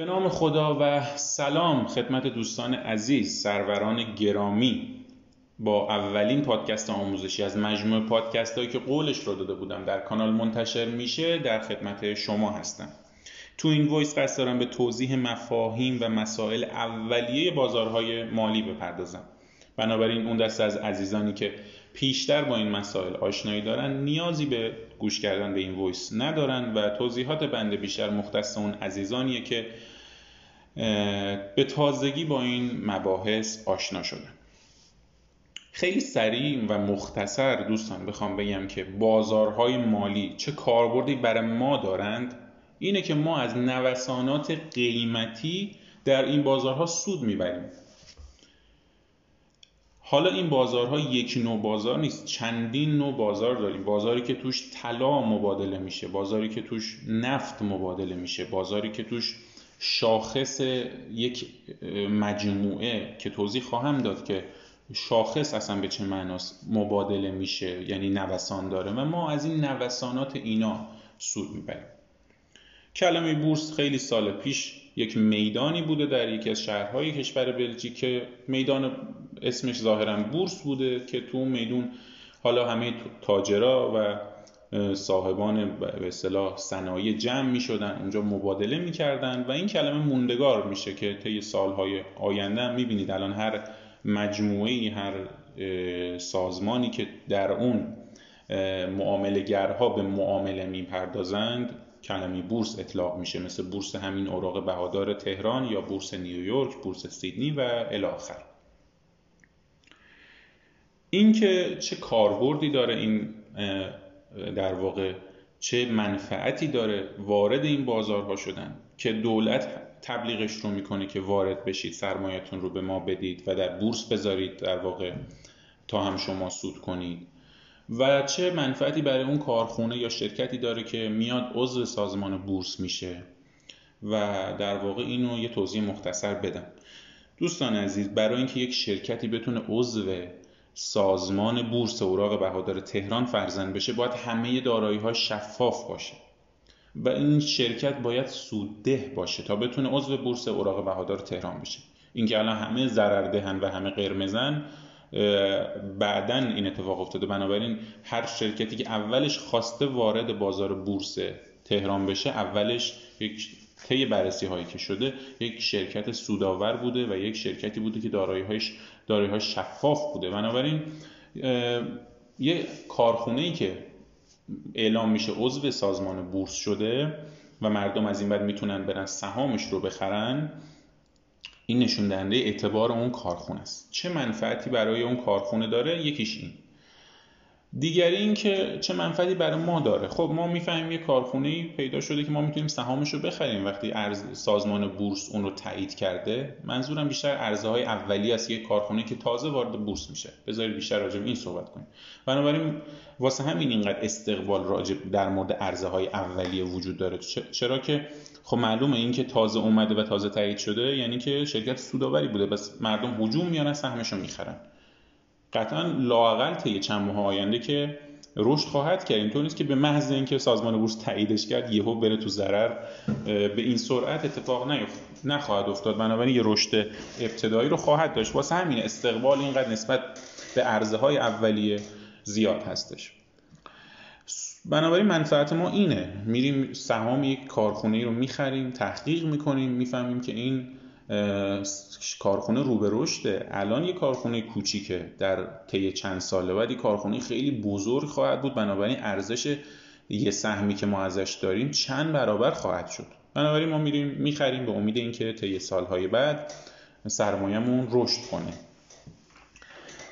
به نام خدا و سلام خدمت دوستان عزیز سروران گرامی. با اولین پادکست آموزشی از مجموعه پادکست هایی که قولش رو داده بودم در کانال منتشر میشه در خدمت شما هستم. تو این voice قصد دارم به توضیح مفاهیم و مسائل اولیه بازارهای مالی بپردازم. بنابراین اون دست از عزیزانی که پیشتر با این مسائل آشنایی دارن نیازی به گوش کردن به این voice ندارن و توضیحات بنده بیشتر مختص اون عزیزانیه که به تازگی با این مباحث آشنا شدن. خیلی سریع و مختصر دوستان بخوام بگم که بازارهای مالی چه کاربردی برای ما دارند؟ اینه که ما از نوسانات قیمتی در این بازارها سود می‌بریم. حالا این بازارها یک نوع بازار نیست. چندین نوع بازار داریم. بازاری که توش طلا مبادله میشه بازاری که توش نفت مبادله میشه بازاری که توش شاخص یک مجموعه که توضیح خواهم داد که شاخص اصلا به چه معناست مبادله میشه یعنی نوسان داره. و ما از این نوسانات اینا سود می‌بریم. کلمه بورس خیلی سال پیش یک میدانی بوده در یکی از شهرهای کشور بلژیک که میدان اسمش ظاهرا بورس بوده که تو میدون حالا همه تاجرا و صاحبان به اصطلاح صنایع جمع می شدن اونجا مبادله می کردن و این کلمه موندگار میشه که طی سالهای آینده هم می بینید الان هر مجموعه هر سازمانی که در اون معاملگرها به معامله می‌پردازند کلمه بورس اطلاق میشه. مثل بورس همین اوراق بهادار تهران یا بورس نیویورک بورس سیدنی و الاخر اینکه چه کاربردی داره این در واقع چه منفعتی داره وارد این بازارها شدن که دولت تبلیغش رو می‌کنه که وارد بشید سرمایتون رو به ما بدید و در بورس بذارید در واقع تا هم شما سود کنید. و چه منفعتی برای اون کارخونه یا شرکتی داره که میاد عضو سازمان بورس میشه و در واقع اینو یه توضیح مختصر بدم. دوستان عزیز برای اینکه یک شرکتی بتونه عضو سازمان بورس اوراق بهادار تهران فرزند بشه باید همه دارایی ها شفاف باشه و این شرکت باید سودده باشه تا بتونه عضو بورس اوراق بهادار تهران بشه. اینکه الان همه ضرر دهن و همه قرمزن بعدا این اتفاق افتاده. بنابراین هر شرکتی که اولش خواسته وارد بازار بورس تهران بشه اولش یک طی بررسی هایی که شده یک شرکت سودآور بوده و یک شرکتی بوده که دارایی هایش دارایی شفاف بوده. بنابراین یه کارخونه ای که اعلام میشه عضو سازمان بورس شده و مردم از این بعد می‌تونن برن سهامش رو بخرن این نشون دهنده اعتبار اون کارخونه است. چه منفعتی برای اون کارخونه داره؟ یکیش این. دیگری این که چه منفعتی برای ما داره. خب ما می‌فهمیم یه کارخونه پیدا شده که ما می‌تونیم سهامش رو بخریم. وقتی ارز سازمان بورس اون رو تایید کرده منظورم بیشتر ارزه های اولی است یک کارخونه که تازه وارد بورس میشه. بذارید بیشتر راجع به این صحبت کنیم. بنابراین واسه همین اینقدر استقبال راجع در مورد ارزه های اولیه وجود داره. چرا که خب معلومه این که تازه اومده و تازه تایید شده یعنی که شرکت سودآوری بوده. بس مردم هجوم میارن سهمش رو می‌خرن. قطعا لاقل طی چند ماه آینده که رشد خواهد کرد. اینطور نیست که به محض اینکه سازمان بورس تاییدش کرد یهو بره تو ضرر. به این سرعت اتفاق نخواهد افتاد. بنابراین یه رشد ابتدایی رو خواهد داشت. واسه همین استقبال اینقدر نسبت به عرضه های اولیه زیاد هستش. بنابراین منفعت ما اینه. میریم سهام یک کارخونه رو می‌خریم تحقیق می‌کنیم می‌فهمیم که این کارخونه رو رشده. الان یه کارخونه کوچیکه در طی چند ساله. بعد یه کارخونه خیلی بزرگ خواهد بود. بنابراین ارزش یه سهمی که ما ازش داریم چند برابر خواهد شد. بنابراین ما میریم می‌خریم به امید اینکه طی سالهای بعد سرمایهمون رشد کنه.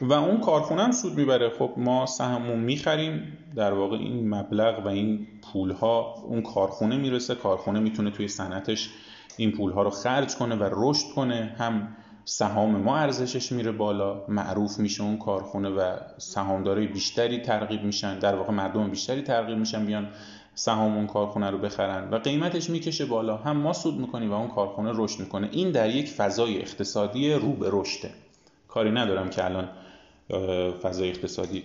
و اون کارخونه هم سود می‌بره. خب ما سهممون می‌خریم. در واقع این مبلغ و این پولها اون کارخونه می‌رسه کارخونه می‌تونه توی صنعتش این پول ها رو خرج کنه و رشد کنه. هم سهام ما ارزشش میره بالا معروف میشه اون کارخونه و سهامدارای بیشتری ترغیب میشن. در واقع مردم بیشتری ترغیب میشن بیان سهام اون کارخونه رو بخرن و قیمتش می‌کشه بالا. هم ما سود می‌کنیم و اون کارخونه رشد می‌کنه. این در یک فضای اقتصادی رو به رشده. کاری ندارم که الان فضای اقتصادی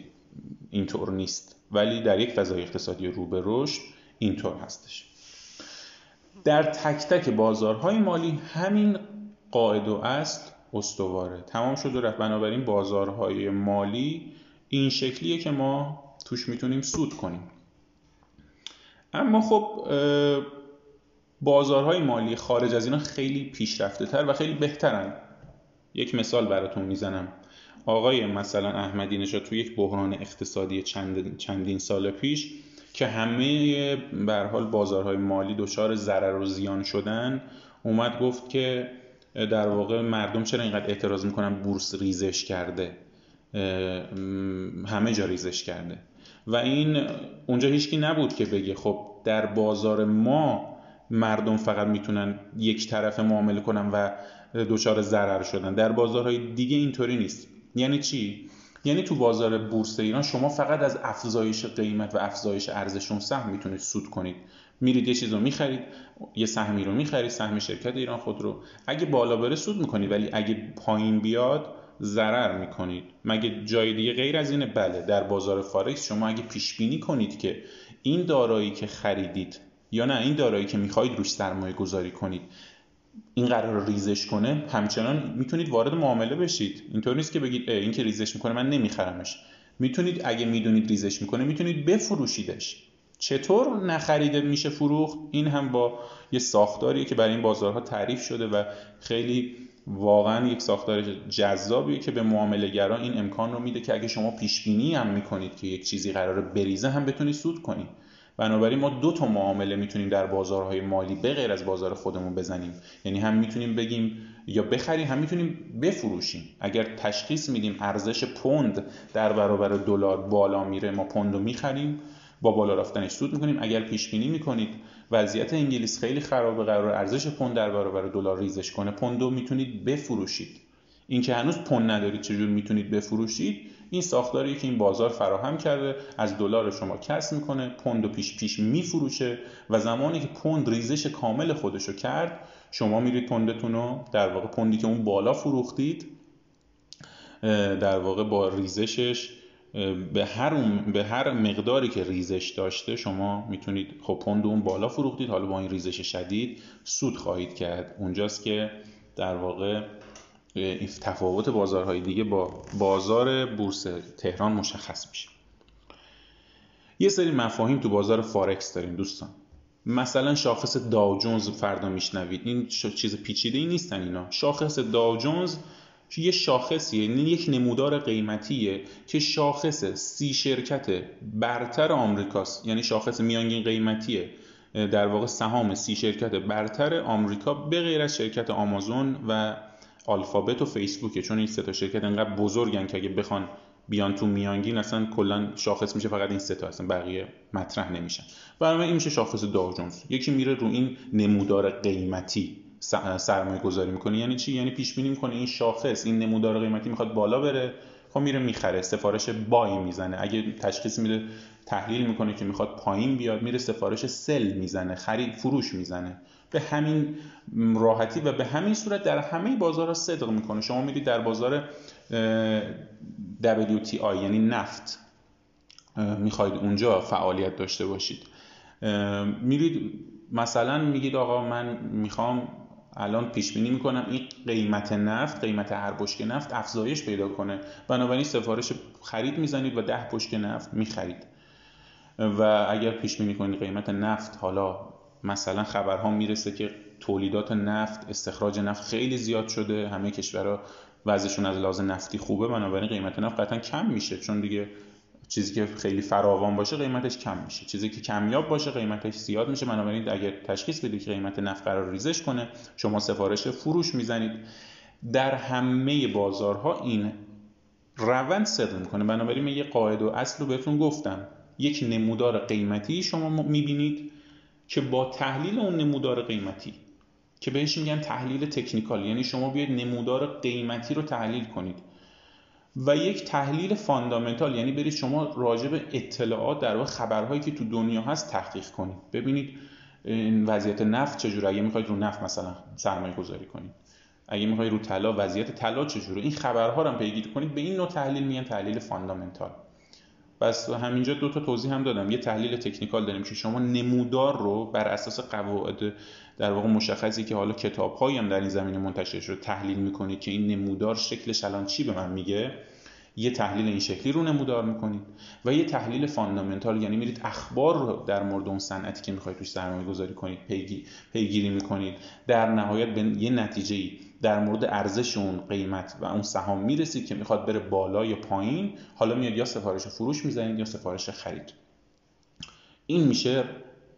اینطور نیست. ولی در یک فضای اقتصادی رو به رشد اینطور هستش. در تک تک بازارهای مالی همین قاعده است استواره. تمام شد و رفت. بنابراین بازارهای مالی این شکلیه که ما توش می‌تونیم سود کنیم. اما خب بازارهای مالی خارج از اینا خیلی پیشرفته تر و خیلی بهترن. یک مثال براتون می‌زنم. آقای مثلا احمدی نژاد توی یک بحران اقتصادی چند چندین سال پیش که همه به حال بازارهای مالی دچار ضرر و زیان شدن اومد گفت که در واقع مردم چرا اینقدر اعتراض می‌کنن بورس ریزش کرده؟ همه جا ریزش کرده. و این اونجا هیچکی نبود که بگه خب در بازار ما مردم فقط می‌تونن یک طرف معامله کنن و دچار ضرر شدن. در بازارهای دیگه اینطوری نیست. یعنی چی؟ یعنی تو بازار بورس ایران شما فقط از افزایش قیمت و افزایش ارزش اون سهم می‌تونید سود کنید. میرید یه چیز رو می‌خرید یه سهمی رو می‌خرید سهم شرکت ایران خود رو. اگه بالا بره سود می‌کنید ولی اگه پایین بیاد ضرر می‌کنید. مگه جای دیگه غیر از اینه؟ بله در بازار فارکس شما اگه پیش بینی کنید که این دارایی که خریدید یا نه این دارایی که می‌خواهید روش سرمایه گذاری کنید این قرار ریزش کنه همچنان می‌تونید وارد معامله بشید. اینطور نیست که بگید این که ریزش می‌کنه من نمیخرمش. می‌تونید اگه می‌دونید ریزش می‌کنه می‌تونید بفروشیدش. چطور نخریده میشه فروخت؟ این هم با یه ساختاریه که برای این بازارها تعریف شده و خیلی واقعا یک ساختار جذابیه که به معامله این امکان رو میده که اگه شما پیش بینی هم می‌کنید که یک چیزی قرار بریزه هم بتونید سود کنید. بنابراین ما دو تا معامله می‌تونیم در بازارهای مالی به غیر از بازار خودمون بزنیم. یعنی هم می‌تونیم بگیم یا بخریم هم می‌تونیم بفروشیم. اگر تشخیص میدیم ارزش پوند در برابر دلار بالا میره ما پوند رو می‌خریم با بالا رفتنش سود می‌کنیم. اگر پیش بینی می‌کنید وضعیت انگلیس خیلی خرابه قرار ارزش پوند در برابر دلار ریزش کنه پوند رو می‌تونید بفروشید. اینکه هنوز پوند ندارید چجور می‌تونید بفروشید؟ این ساختاری که این بازار فراهم کرده از دلار شما کسب می‌کنه پوند و پیش پیش میفروشه و زمانی که پوند ریزش کامل خودشو کرد شما میرید پوندتون رو در واقع پوندی که اون بالا فروختید در واقع با ریزشش به هر, به هر مقداری که ریزش داشته شما می‌تونید خب پوند اون بالا فروختید حالا با این ریزش شدید سود خواهید کرد. اونجاست که در واقع تفاوت بازارهای دیگه با بازار بورس تهران مشخص میشه. یه سری مفاهیم تو بازار فارکس داریم دوستان. مثلا شاخص داو جونز فردا میشنوید. این چیز پیچیده ای نیستن اینا. شاخص داو جونز یه شاخصیه. یعنی یک نمودار قیمتیه که شاخص سی شرکت برتر آمریکاست. یعنی شاخص میانگین قیمتیه. در واقع سهام سی شرکت برتر آمریکا به غیر از شرکت آمازون و آلفابت و فیسبوکه چون این سه تا شرکت انقدر بزرگن که اگه بخوان بیان تو میانگین اصلا کلا شاخص میشه فقط این سه تا اصلا بقیه مطرح نمیشن. برای این میشه شاخص داو جونز یکی میره رو این نمودار قیمتی سرمایه گذاری می‌کنه. یعنی چی؟ یعنی پیش بینی می‌کنه این شاخص این نمودار قیمتی می‌خواد بالا بره خب میره می‌خره سفارش بای می‌زنه. اگه تشخیص میده تحلیل می‌کنه که می‌خواد پایین بیاد میره سفارش سل می‌زنه خرید فروش می‌زنه. به همین راحتی و به همین صورت در همه بازارها صدق می‌کنه. شما میرید در بازار WTI یعنی نفت می‌خواید اونجا فعالیت داشته باشید. میرید مثلا میگید آقا من می‌خوام الان پیش بینی می‌کنم این قیمت نفت قیمت هر بشکه نفت افزایش پیدا کنه. بنابراین سفارش خرید می‌زنید و ده بشکه نفت می‌خرید. و اگر پیش بینی کنید قیمت نفت حالا مثلا خبرها می‌رسه که تولیدات نفت استخراج نفت خیلی زیاد شده همه کشورها وضعشون از لحاظ نفتی خوبه بنابراین قیمت نفت قطعا کم میشه. چون دیگه چیزی که خیلی فراوان باشه قیمتش کم میشه. چیزی که کمیاب باشه قیمتش زیاد میشه. بنابراین اگر تشخیص بدید که قیمت نفت قرار ریزش کنه شما سفارش فروش می‌زنید. در همه بازارها این روند صدق می‌کنه. بنابراین من یه قاعده و اصل رو بهتون گفتم. یک نمودار قیمتی شما می‌بینید. که با تحلیل اون نمودار قیمتی که بهش میگن تحلیل technical یعنی شما بیاید نمودار قیمتی رو تحلیل کنید و یک تحلیل fundamental یعنی برید شما راجع به اطلاعات در واقع خبرهایی که تو دنیا هست تحقیق کنید. ببینید وضعیت نفت چجوره اگه می‌خواید رو نفت مثلا سرمایه گذاری کنید اگه می‌خواید رو طلا وضعیت طلا چجوره این خبرها رو هم پیگیری کنید به این نوع تحلیل میگن تحلیل fundamental. پس همینجا دو تا توضیح هم دادم. یه تحلیل technical داریم که شما نمودار رو بر اساس قواعد در واقع مشخصی که حالا کتاب هم در این زمینه منتشر شده تحلیل می‌کنید که این نمودار شکلش الان چی به من میگه؟ یه تحلیل این شکلی رو نمودار می‌کنید و یه تحلیل فاندامنتال یعنی میرید اخبار رو در مورد اون صنعتی که می‌خواید توش سرمایه گذاری کنید پیگیری می‌کنید. در نهایت به یه نتیجه ای در مورد ارزش اون قیمت و اون سهام می‌رسید که می‌خواد بره بالا یا پایین حالا میاد یا سفارش فروش می‌زنید یا سفارش خرید. این میشه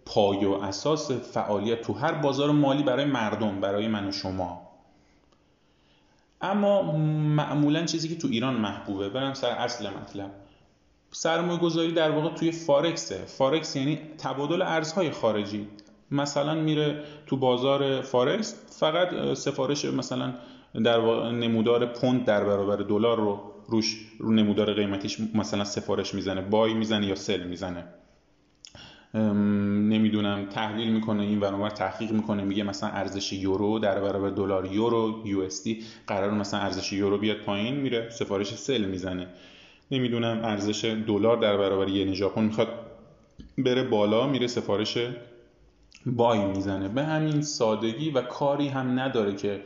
پایه و اساس فعالیت تو هر بازار مالی برای مردم برای من و شما. اما معمولا چیزی که تو ایران محبوبه. برم سر اصل مطلب. سرمایه گذاری در واقع توی فارکسه فارکس یعنی تبادل ارزهای خارجی. مثلا میره تو بازار فارکس فقط سفارش مثلا در واقع نمودار پوند در برابر دلار رو روش رو نمودار قیمتیش مثلا سفارش می‌زنه buy می‌زنه یا sell می‌زنه. نمی‌دونم تحلیل می‌کنه این ورانور تحقیق می‌کنه میگه مثلا ارزش یورو در برابر دلار یورو یو اس دی قرار مثلا ارزش یورو بیاد پایین میره سفارش سل می‌زنه. نمی‌دونم ارزش دلار در برابر ین ژاپن می‌خواد بره بالا میره سفارش بای می‌زنه. به همین سادگی و کاری هم نداره که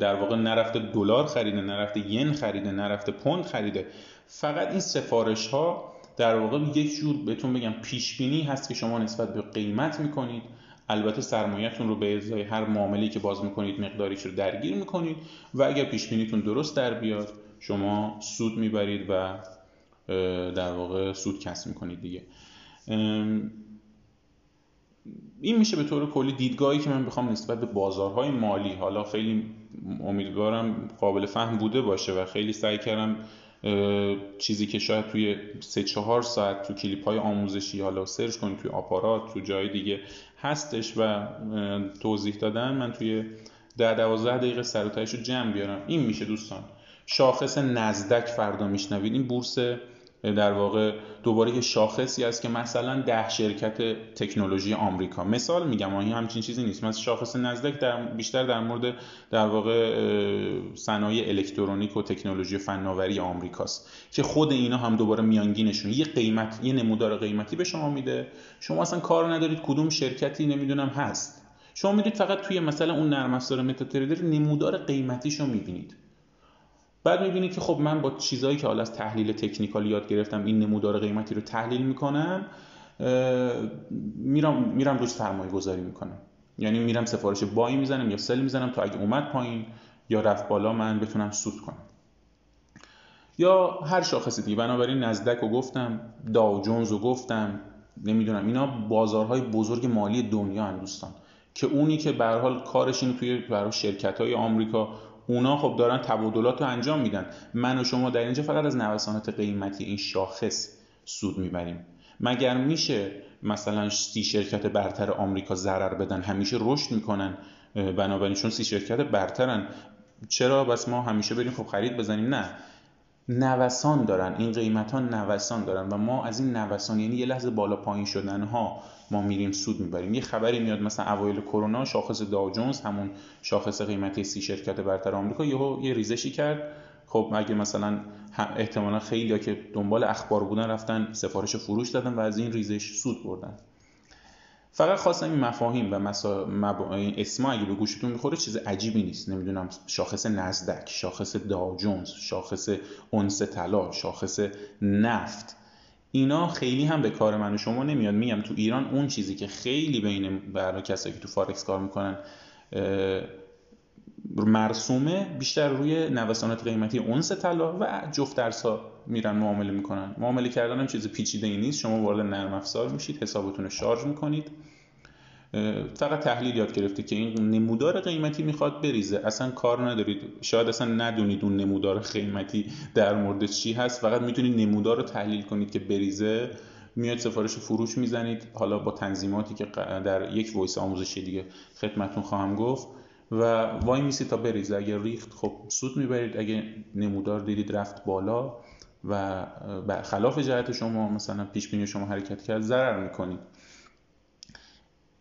در واقع نرفته دلار خریده نرفته ین خریده نرفته پوند خریده. فقط این سفارش ها در واقع یک جور بهتون بگم پیش بینی هست که شما نسبت به قیمت می‌کنید. البته سرمایهتون رو به ازای هر معاملی که باز می‌کنید مقداریش رو درگیر می‌کنید. و اگر پیش بینیتون درست در بیاد شما سود می‌برید و در واقع سود کسب می‌کنید دیگه. این میشه به طور کلی دیدگاهی که من بخوام نسبت به بازارهای مالی. حالا خیلی امیدوارم قابل فهم بوده باشه و خیلی سعی کردم چیزی که شاید توی سه چهار ساعت تو کلیپ های آموزشی حالا سرچ کنید توی آپارات تو جای دیگه هستش و توضیح دادن من توی ده دوازده دقیقه سر رو جمع بیارم. این میشه دوستان. شاخص نزدک فردا میشنوید. این بورس در واقع دوباره یه شاخصی است که مثلا ده شرکت تکنولوژی آمریکا. مثال میگم این همچین چیزی نیست. مثلا شاخص نزدک در بیشتر در مورد در واقع صنایع الکترونیک و تکنولوژی فناوری آمریکاست که خود اینا هم دوباره میانگینشون. یه قیمت یه نمودار قیمتی به شما میده. شما اصلا کار ندارید کدوم شرکتی نمی‌دونم هست. شما می‌دید فقط توی مثلا اون نرم افزار متاتریدر نمودار قیمتیشو می‌بینید. بعد می‌بینید که خب من با چیزهایی که حالا از تحلیل تکنیکال یاد گرفتم این نمودار قیمتی رو تحلیل می‌کنم میرم میرم روش سرمایه گذاری می‌کنم. یعنی میرم سفارش بایی می‌زنم یا سل می‌زنم تا اگه اومد پایین یا رفت بالا من بتونم سود کنم. یا هر شاخصی دیگه. بنابراین نزدک رو گفتم داو جونز رو گفتم نمی‌دونم. اینا بازارهای بزرگ مالی دنیا هم دوستان که اونی که به حال کارش اینو توی برای شرکت های آمریکا اونا خب دارن تبادلات رو انجام میدن. من و شما در اینجا فقط از نوسانات قیمتی این شاخص سود می‌بریم. مگر میشه مثلا سی شرکت برتر آمریکا ضرر بدن؟ همیشه رشد می‌کنن بنابراین چون سی شرکت برترن. چرا؟ بس ما همیشه بریم خب خرید بزنیم. نه. نوسان دارن. این قیمت ها نوسان دارن و ما از این نوسان یعنی یه لحظه بالا پایین شدن ها ما میریم سود می‌بریم. یه خبری میاد مثلا اوایل کرونا شاخص داو جونز همون شاخص قیمتی سی شرکت برتر آمریکا یهو یه ریزشی کرد. خب اگه مثلا احتمالا خیلی که دنبال اخبار بودن رفتن سفارش فروش دادن و از این ریزش سود بردن. فقط خواستم این مفاهیم و مسا... مب... اسما اگه به گوشتون می‌خوره چیز عجیبی نیست. نمی‌دونم شاخص نزدک شاخص داو جونز شاخص اونس طلا شاخص نفت. اینا خیلی هم به کار من و شما نمیاد. میگم تو ایران اون چیزی که خیلی بین برای کسایی که تو فارکس کار می‌کنن مرسومه بیشتر روی نوسانات قیمتی اونس طلا و جفت درسا میرن معامله می‌کنن. معامله کردن هم چیز پیچیده ای نیست. شما وارد نرم افزار میشید حسابتون رو شارژ می‌کنید. فقط تحلیل یاد گرفته که این نمودار قیمتی می‌خواد بریزه. اصلا کار ندارید. شاید اصلا ندونید اون نمودار قیمتی در مورد چی هست. فقط می‌تونید نمودار رو تحلیل کنید که بریزه. میاد سفارش فروش می‌زنید. حالا با تنظیماتی که در یک voice آموزشی دیگه خدمتون خواهم گفت. و وایمیسی تا بریزه. اگر ریخت خب سود می‌برید. اگه نمودار دیدید رفت بالا. و خلاف جهت شما مثلا پیش بینی شما حرکت کرد ضرر می‌کنید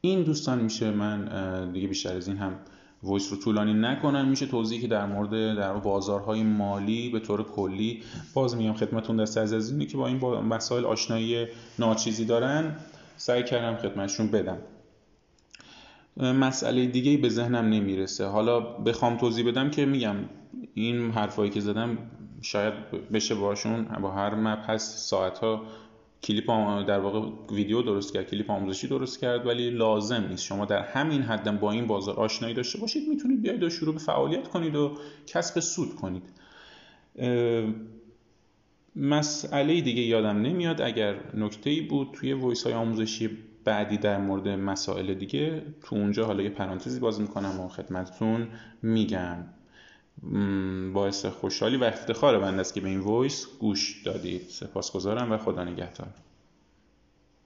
این دوستان میشه من دیگه بیشتر از این هم voice رو طولانی نکنم. میشه توضیحی که در مورد در بازارهای مالی به طور کلی باز میگم خدمتون دست از از اینه که با این با مسائل آشنایی ناچیزی دارن. سعی کردم خدمتشون بدم. مسئله دیگه به ذهنم نمی‌رسه. حالا بخوام توضیح بدم که میگم این حرفایی که زدم شاید بشه باشون با هر مبحث ساعت ها کلیپ در واقع ویدیو درست کرد کلیپ آموزشی درست کرد ولی لازم نیست. شما در همین حد با این بازار آشنایی داشته باشید می‌تونید بیاید و شروع به فعالیت کنید و کسب سود کنید. مسئله دیگه یادم نمیاد. اگر نکته ای بود توی voice های آموزشی بعدی در مورد مسائل دیگه تو اونجا حالا یه پرانتزی باز می‌کنم و خدمتتون میگم. باعث خوشحالی و افتخار بنده است که به این voice گوش دادید. سپاسگزارم و خدا نگهدار.